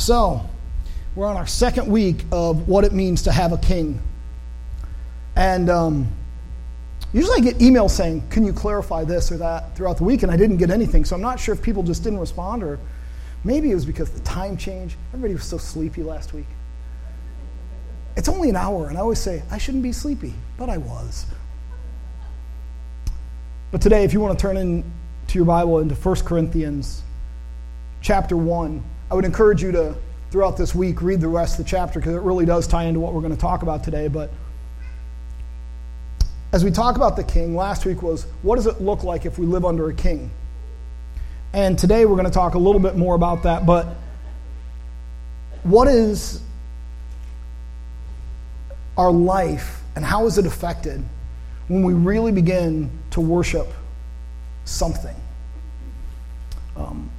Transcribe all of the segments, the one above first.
So, we're on our second week of what it means to have a king. And um, usually I get emails saying, Can you clarify this or that throughout the week? And I didn't get anything. So I'm not sure if people just didn't respond or maybe it was because the time changed. Everybody was so sleepy last week. It's only an hour, and I always say, I shouldn't be sleepy, but I was. But today, if you want to turn into your Bible into 1 Corinthians chapter 1, I would encourage you to, throughout this week, read the rest of the chapter because it really does tie into what we're going to talk about today. But as we talk about the king, last week was what does it look like if we live under a king? And today we're going to talk a little bit more about that. But what is our life and how is it affected when we really begin to worship something? Um,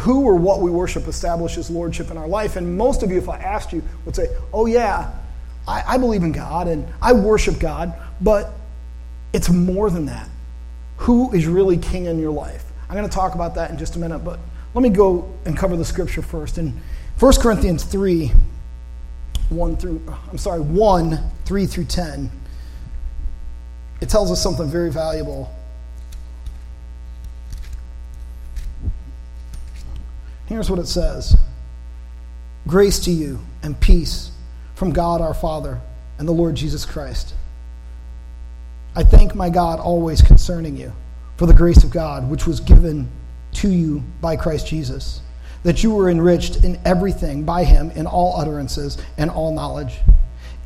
who or what we worship establishes lordship in our life. And most of you, if I asked you, would say, Oh, yeah, I, I believe in God and I worship God, but it's more than that. Who is really king in your life? I'm going to talk about that in just a minute, but let me go and cover the scripture first. In 1 Corinthians 3, 1 through, I'm sorry, 1, 3 through 10, it tells us something very valuable Here's what it says Grace to you and peace from God our Father and the Lord Jesus Christ. I thank my God always concerning you for the grace of God which was given to you by Christ Jesus, that you were enriched in everything by him in all utterances and all knowledge,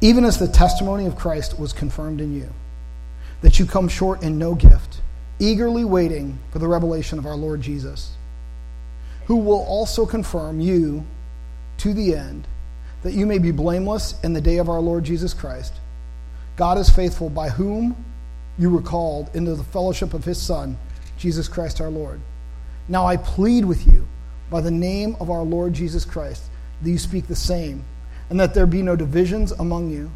even as the testimony of Christ was confirmed in you, that you come short in no gift, eagerly waiting for the revelation of our Lord Jesus who will also confirm you to the end, that you may be blameless in the day of our Lord Jesus Christ. God is faithful, by whom you were called into the fellowship of his Son, Jesus Christ our Lord. Now I plead with you, by the name of our Lord Jesus Christ, that you speak the same, and that there be no divisions among you,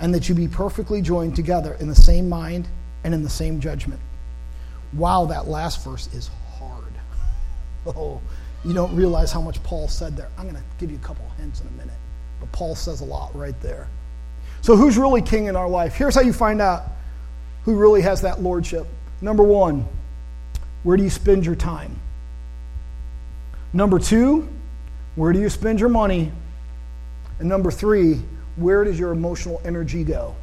and that you be perfectly joined together in the same mind and in the same judgment. Wow, that last verse is hard. Oh, you don't realize how much Paul said there. I'm going to give you a couple hints in a minute, but Paul says a lot right there. So, who's really king in our life? Here's how you find out who really has that lordship. Number one, where do you spend your time? Number two, where do you spend your money? And number three, where does your emotional energy go?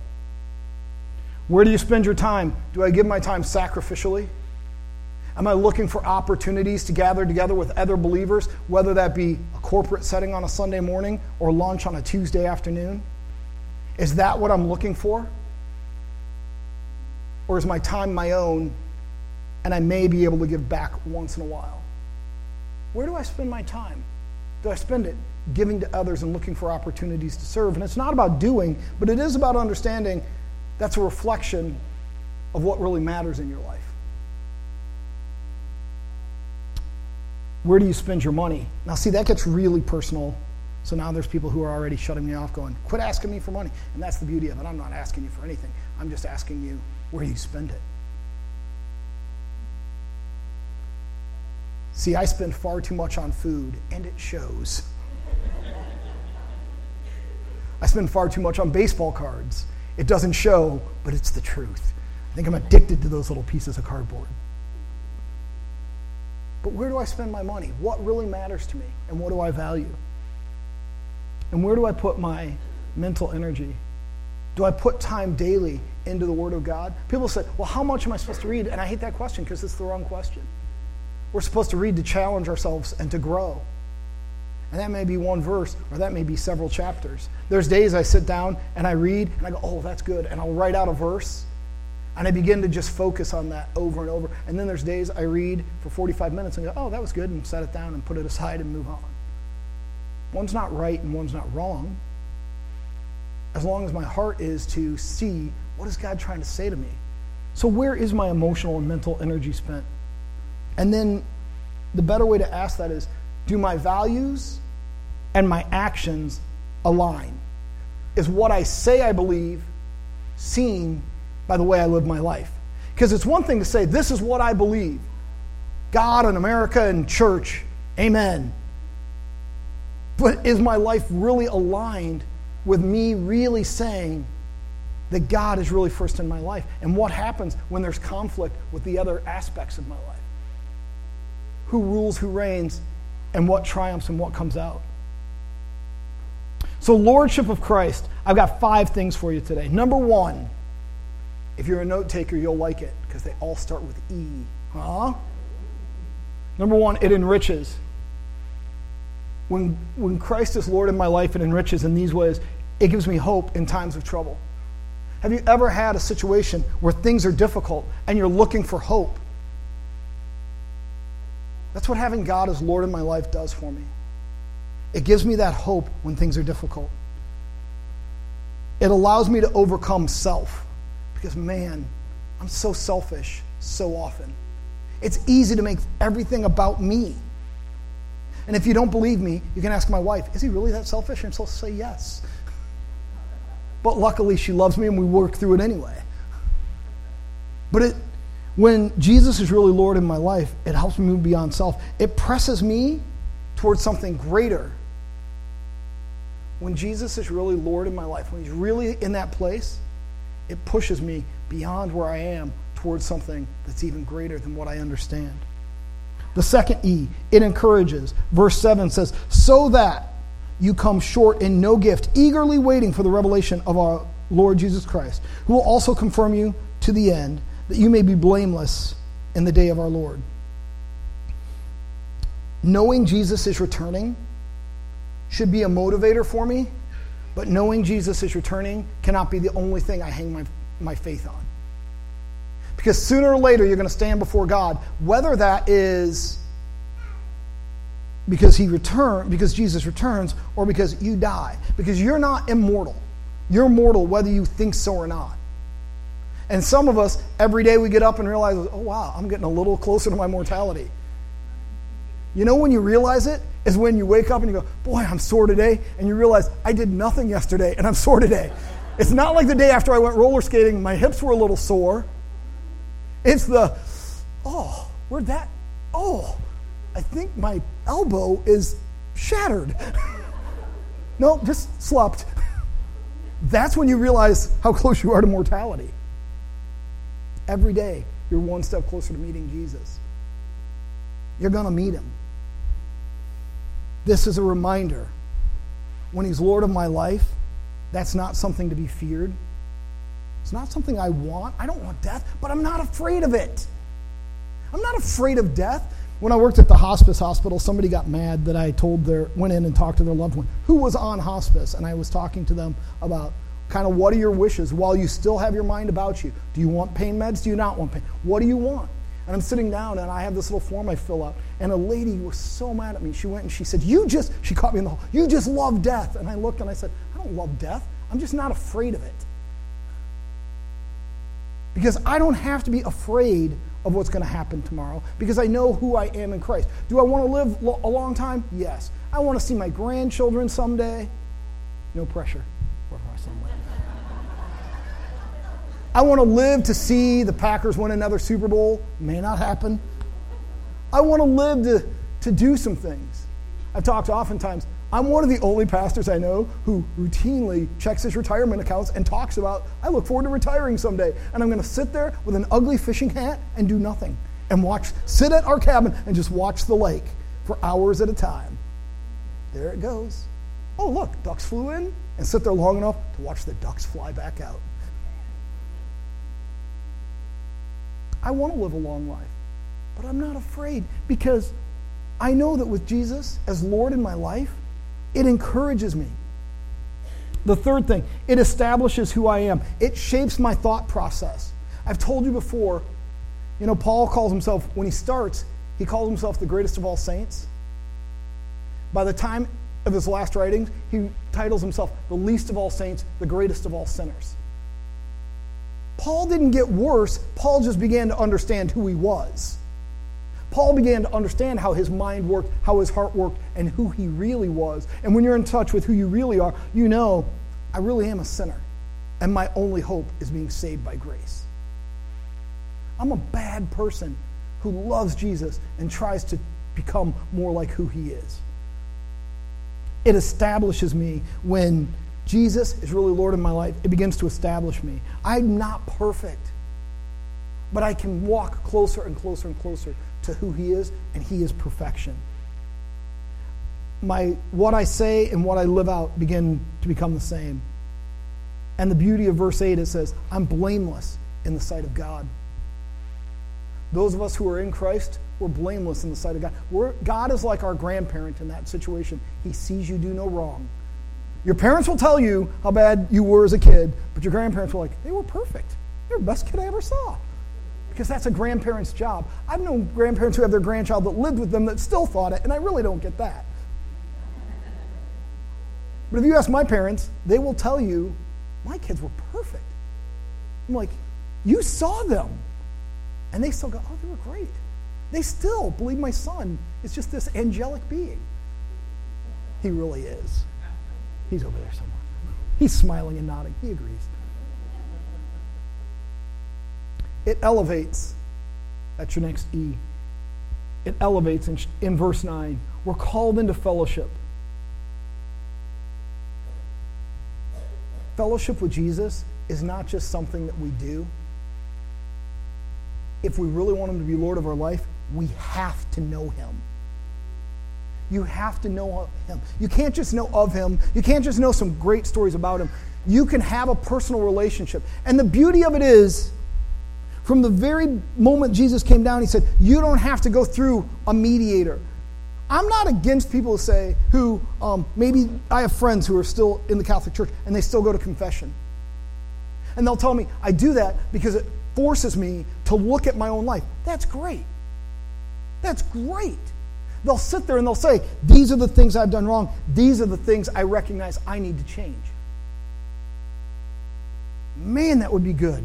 Where do you spend your time? Do I give my time sacrificially? Am I looking for opportunities to gather together with other believers, whether that be a corporate setting on a Sunday morning or lunch on a Tuesday afternoon? Is that what I'm looking for? Or is my time my own and I may be able to give back once in a while? Where do I spend my time? Do I spend it giving to others and looking for opportunities to serve? And it's not about doing, but it is about understanding that's a reflection of what really matters in your life. Where do you spend your money? Now, see, that gets really personal. So now there's people who are already shutting me off, going, quit asking me for money. And that's the beauty of it. I'm not asking you for anything, I'm just asking you where you spend it. See, I spend far too much on food, and it shows. I spend far too much on baseball cards. It doesn't show, but it's the truth. I think I'm addicted to those little pieces of cardboard. But where do I spend my money? What really matters to me? And what do I value? And where do I put my mental energy? Do I put time daily into the Word of God? People say, well, how much am I supposed to read? And I hate that question because it's the wrong question. We're supposed to read to challenge ourselves and to grow. And that may be one verse, or that may be several chapters. There's days I sit down and I read and I go, oh, that's good. And I'll write out a verse and I begin to just focus on that over and over. And then there's days I read for 45 minutes and go, oh, that was good, and set it down and put it aside and move on. One's not right and one's not wrong. As long as my heart is to see what is God trying to say to me. So, where is my emotional and mental energy spent? And then the better way to ask that is do my values and my actions align? Is what I say I believe seen by the way I live my life. Because it's one thing to say, this is what I believe God and America and church, amen. But is my life really aligned with me really saying that God is really first in my life? And what happens when there's conflict with the other aspects of my life? Who rules, who reigns, and what triumphs and what comes out? So, Lordship of Christ, I've got five things for you today. Number one, if you're a note taker, you'll like it because they all start with E. Huh? Number one, it enriches. When, when Christ is Lord in my life, it enriches in these ways. It gives me hope in times of trouble. Have you ever had a situation where things are difficult and you're looking for hope? That's what having God as Lord in my life does for me. It gives me that hope when things are difficult. It allows me to overcome self because, man, I'm so selfish so often. It's easy to make everything about me. And if you don't believe me, you can ask my wife, is he really that selfish? And she'll say yes. But luckily, she loves me and we work through it anyway. But it, when Jesus is really Lord in my life, it helps me move beyond self. It presses me towards something greater. When Jesus is really Lord in my life, when he's really in that place, it pushes me beyond where I am towards something that's even greater than what I understand. The second E, it encourages. Verse 7 says, So that you come short in no gift, eagerly waiting for the revelation of our Lord Jesus Christ, who will also confirm you to the end, that you may be blameless in the day of our Lord. Knowing Jesus is returning should be a motivator for me, but knowing Jesus is returning cannot be the only thing I hang my, my faith on. Because sooner or later, you're going to stand before God, whether that is because he return because Jesus returns or because you die. Because you're not immortal. You're mortal whether you think so or not. And some of us every day we get up and realize oh wow I'm getting a little closer to my mortality you know when you realize it is when you wake up and you go boy I'm sore today and you realize I did nothing yesterday and I'm sore today it's not like the day after I went roller skating my hips were a little sore it's the, oh, where'd that, oh, I think my elbow is shattered. no, just slept. That's when you realize how close you are to mortality. Every day, you're one step closer to meeting Jesus. You're going to meet him. This is a reminder. When he's Lord of my life, that's not something to be feared. It's not something I want. I don't want death, but I'm not afraid of it. I'm not afraid of death. When I worked at the hospice hospital, somebody got mad that I told their went in and talked to their loved one who was on hospice, and I was talking to them about kind of what are your wishes while you still have your mind about you. Do you want pain meds? Do you not want pain? What do you want? And I'm sitting down and I have this little form I fill out. And a lady was so mad at me. She went and she said, You just, she caught me in the hall, you just love death. And I looked and I said, I don't love death. I'm just not afraid of it. Because I don't have to be afraid of what's going to happen tomorrow because I know who I am in Christ. Do I want to live a long time? Yes. I want to see my grandchildren someday. No pressure. I want to live to see the Packers win another Super Bowl. May not happen. I want to live to, to do some things. I've talked oftentimes I'm one of the only pastors I know who routinely checks his retirement accounts and talks about, I look forward to retiring someday. And I'm going to sit there with an ugly fishing hat and do nothing and watch, sit at our cabin and just watch the lake for hours at a time. There it goes. Oh, look, ducks flew in and sit there long enough to watch the ducks fly back out. I want to live a long life, but I'm not afraid because I know that with Jesus as Lord in my life, it encourages me. The third thing, it establishes who I am. It shapes my thought process. I've told you before, you know, Paul calls himself, when he starts, he calls himself the greatest of all saints. By the time of his last writings, he titles himself the least of all saints, the greatest of all sinners. Paul didn't get worse, Paul just began to understand who he was. Paul began to understand how his mind worked, how his heart worked, and who he really was. And when you're in touch with who you really are, you know, I really am a sinner. And my only hope is being saved by grace. I'm a bad person who loves Jesus and tries to become more like who he is. It establishes me when Jesus is really Lord of my life. It begins to establish me. I'm not perfect, but I can walk closer and closer and closer to who He is, and He is perfection. My, what I say and what I live out begin to become the same. And the beauty of verse 8, it says, I'm blameless in the sight of God. Those of us who are in Christ, we're blameless in the sight of God. We're, God is like our grandparent in that situation. He sees you do no wrong. Your parents will tell you how bad you were as a kid, but your grandparents were like, they were perfect. They're the best kid I ever saw. Because that's a grandparent's job. I've known grandparents who have their grandchild that lived with them that still thought it, and I really don't get that. But if you ask my parents, they will tell you, my kids were perfect. I'm like, you saw them. And they still go, oh, they were great. They still believe my son is just this angelic being. He really is. He's over there somewhere. He's smiling and nodding. He agrees. It elevates. That's your next E. It elevates in, in verse 9. We're called into fellowship. Fellowship with Jesus is not just something that we do. If we really want him to be Lord of our life, we have to know him. You have to know him. You can't just know of him. You can't just know some great stories about him. You can have a personal relationship. And the beauty of it is, from the very moment Jesus came down, he said, You don't have to go through a mediator. I'm not against people who say, who um, maybe I have friends who are still in the Catholic Church and they still go to confession. And they'll tell me, I do that because it forces me to look at my own life. That's great. That's great. They'll sit there and they'll say, These are the things I've done wrong. These are the things I recognize I need to change. Man, that would be good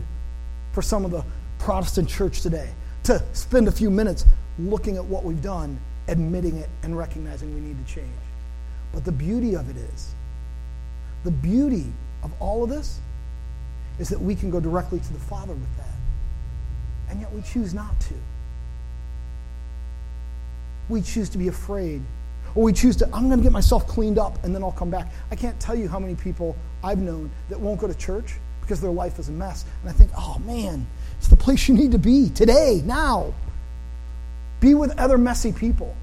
for some of the Protestant church today to spend a few minutes looking at what we've done, admitting it, and recognizing we need to change. But the beauty of it is, the beauty of all of this is that we can go directly to the Father with that. And yet we choose not to we choose to be afraid. Or we choose to, I'm going to get myself cleaned up and then I'll come back. I can't tell you how many people I've known that won't go to church because their life is a mess. And I think, oh man, it's the place you need to be today, now. Be with other messy people.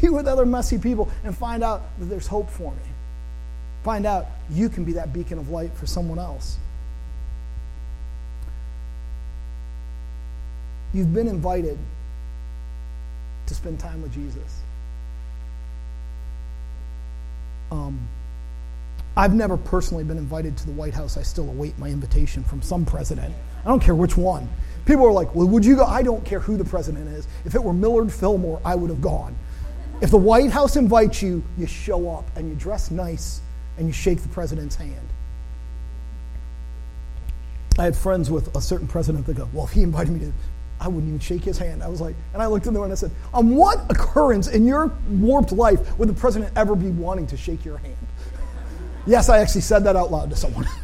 Be with other messy people and find out that there's hope for me. Find out you can be that beacon of light for someone else. You've been invited to spend time with Jesus. Um, I've never personally been invited to the White House. I still await my invitation from some president. I don't care which one. People are like, well, would you go? I don't care who the president is. If it were Millard Fillmore, I would have gone. If the White House invites you, you show up and you dress nice and you shake the president's hand. I had friends with a certain president that go, well, if he invited me to I wouldn't even shake his hand. I was like, and I looked in there and I said, on what occurrence in your warped life would the president ever be wanting to shake your hand? yes, I actually said that out loud to someone.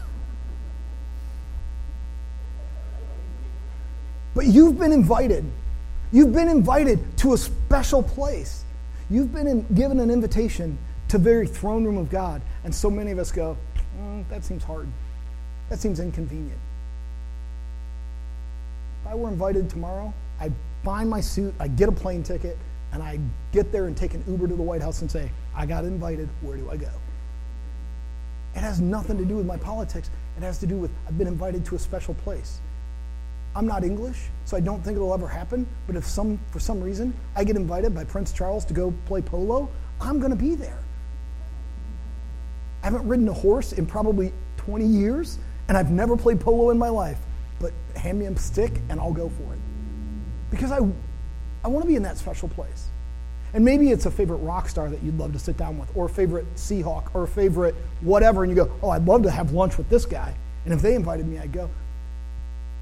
but you've been invited. You've been invited to a special place. You've been in, given an invitation to the very throne room of God. And so many of us go, mm, that seems hard. That seems inconvenient. If I were invited tomorrow, I'd find my suit, I'd get a plane ticket, and I'd get there and take an Uber to the White House and say, I got invited, where do I go? It has nothing to do with my politics. It has to do with I've been invited to a special place. I'm not English, so I don't think it'll ever happen. But if some, for some reason, I get invited by Prince Charles to go play polo, I'm going to be there. I haven't ridden a horse in probably 20 years, and I've never played polo in my life but hand me a stick and I'll go for it. Because I, I want to be in that special place. And maybe it's a favorite rock star that you'd love to sit down with, or a favorite Seahawk, or a favorite whatever, and you go, oh, I'd love to have lunch with this guy. And if they invited me, I'd go.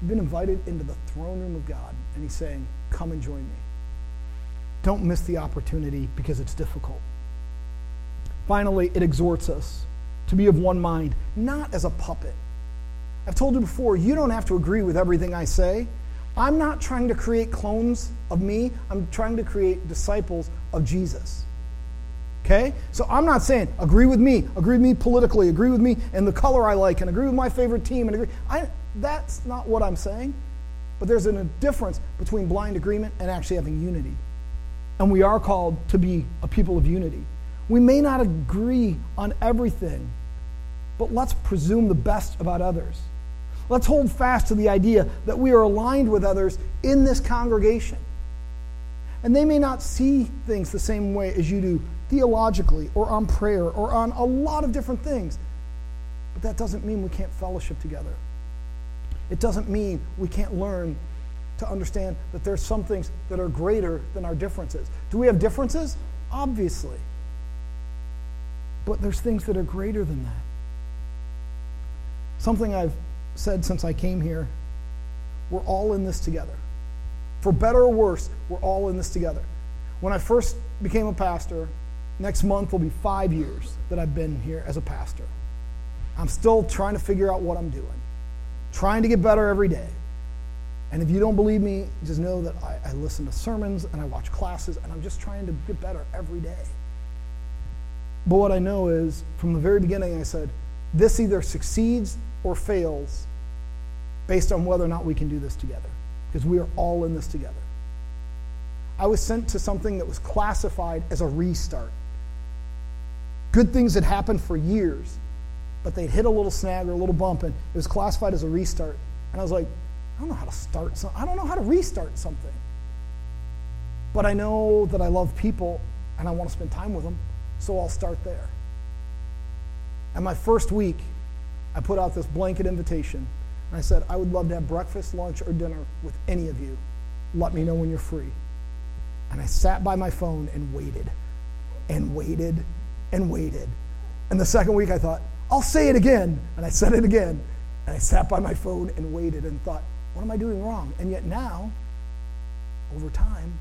You've been invited into the throne room of God, and He's saying, come and join me. Don't miss the opportunity because it's difficult. Finally, it exhorts us to be of one mind, not as a puppet, I've told you before, you don't have to agree with everything I say. I'm not trying to create clones of me, I'm trying to create disciples of Jesus. Okay? So I'm not saying agree with me, agree with me politically, agree with me in the color I like, and agree with my favorite team, and agree. I, that's not what I'm saying. But there's a difference between blind agreement and actually having unity. And we are called to be a people of unity. We may not agree on everything, but let's presume the best about others. Let's hold fast to the idea that we are aligned with others in this congregation. And they may not see things the same way as you do theologically or on prayer or on a lot of different things. But that doesn't mean we can't fellowship together. It doesn't mean we can't learn to understand that there's some things that are greater than our differences. Do we have differences? Obviously. But there's things that are greater than that. Something I've said since I came here we're all in this together. For better or worse, we're all in this together. When I first became a pastor, next month will be five years that I've been here as a pastor. I'm still trying to figure out what I'm doing, trying to get better every day. And if you don't believe me, just know that I, I, listen to sermons and I watch classes, and I'm just trying to get better every day. But what I know is, from the very beginning, I said, this either succeeds or fails based on whether or not we can do this together, because we are all in this together. I was sent to something that was classified as a restart. Good things had happened for years, but they'd hit a little snag or a little bump, and it was classified as a restart. And I was like, I don't know how to start something. I don't know how to restart something. But I know that I love people and I want to spend time with them, so I'll start there. And my first week, I put out this blanket invitation. And I said, I would love to have breakfast, lunch, or dinner with any of you. Let me know when you're free. And I sat by my phone and waited and waited and waited. And the second week, I thought, I'll say it again. And I said it again. And I sat by my phone and waited and thought, what am I doing wrong? And yet now, over time,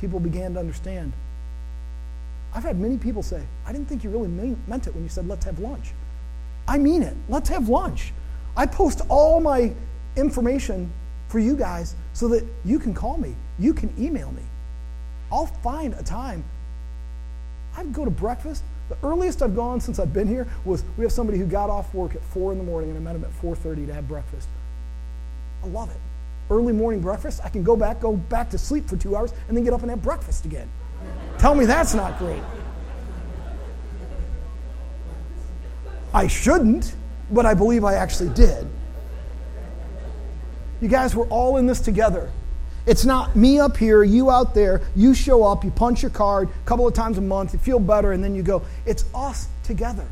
people began to understand. I've had many people say, I didn't think you really meant it when you said, let's have lunch. I mean it. Let's have lunch. I post all my information for you guys so that you can call me, you can email me. I'll find a time. I'd go to breakfast. The earliest I've gone since I've been here was we have somebody who got off work at 4 in the morning and I met him at 4.30 to have breakfast. I love it. Early morning breakfast, I can go back, go back to sleep for two hours, and then get up and have breakfast again. Tell me that's not great. I shouldn't, but I believe I actually did. You guys, we're all in this together. It's not me up here, you out there, you show up, you punch your card a couple of times a month, you feel better, and then you go. It's us together.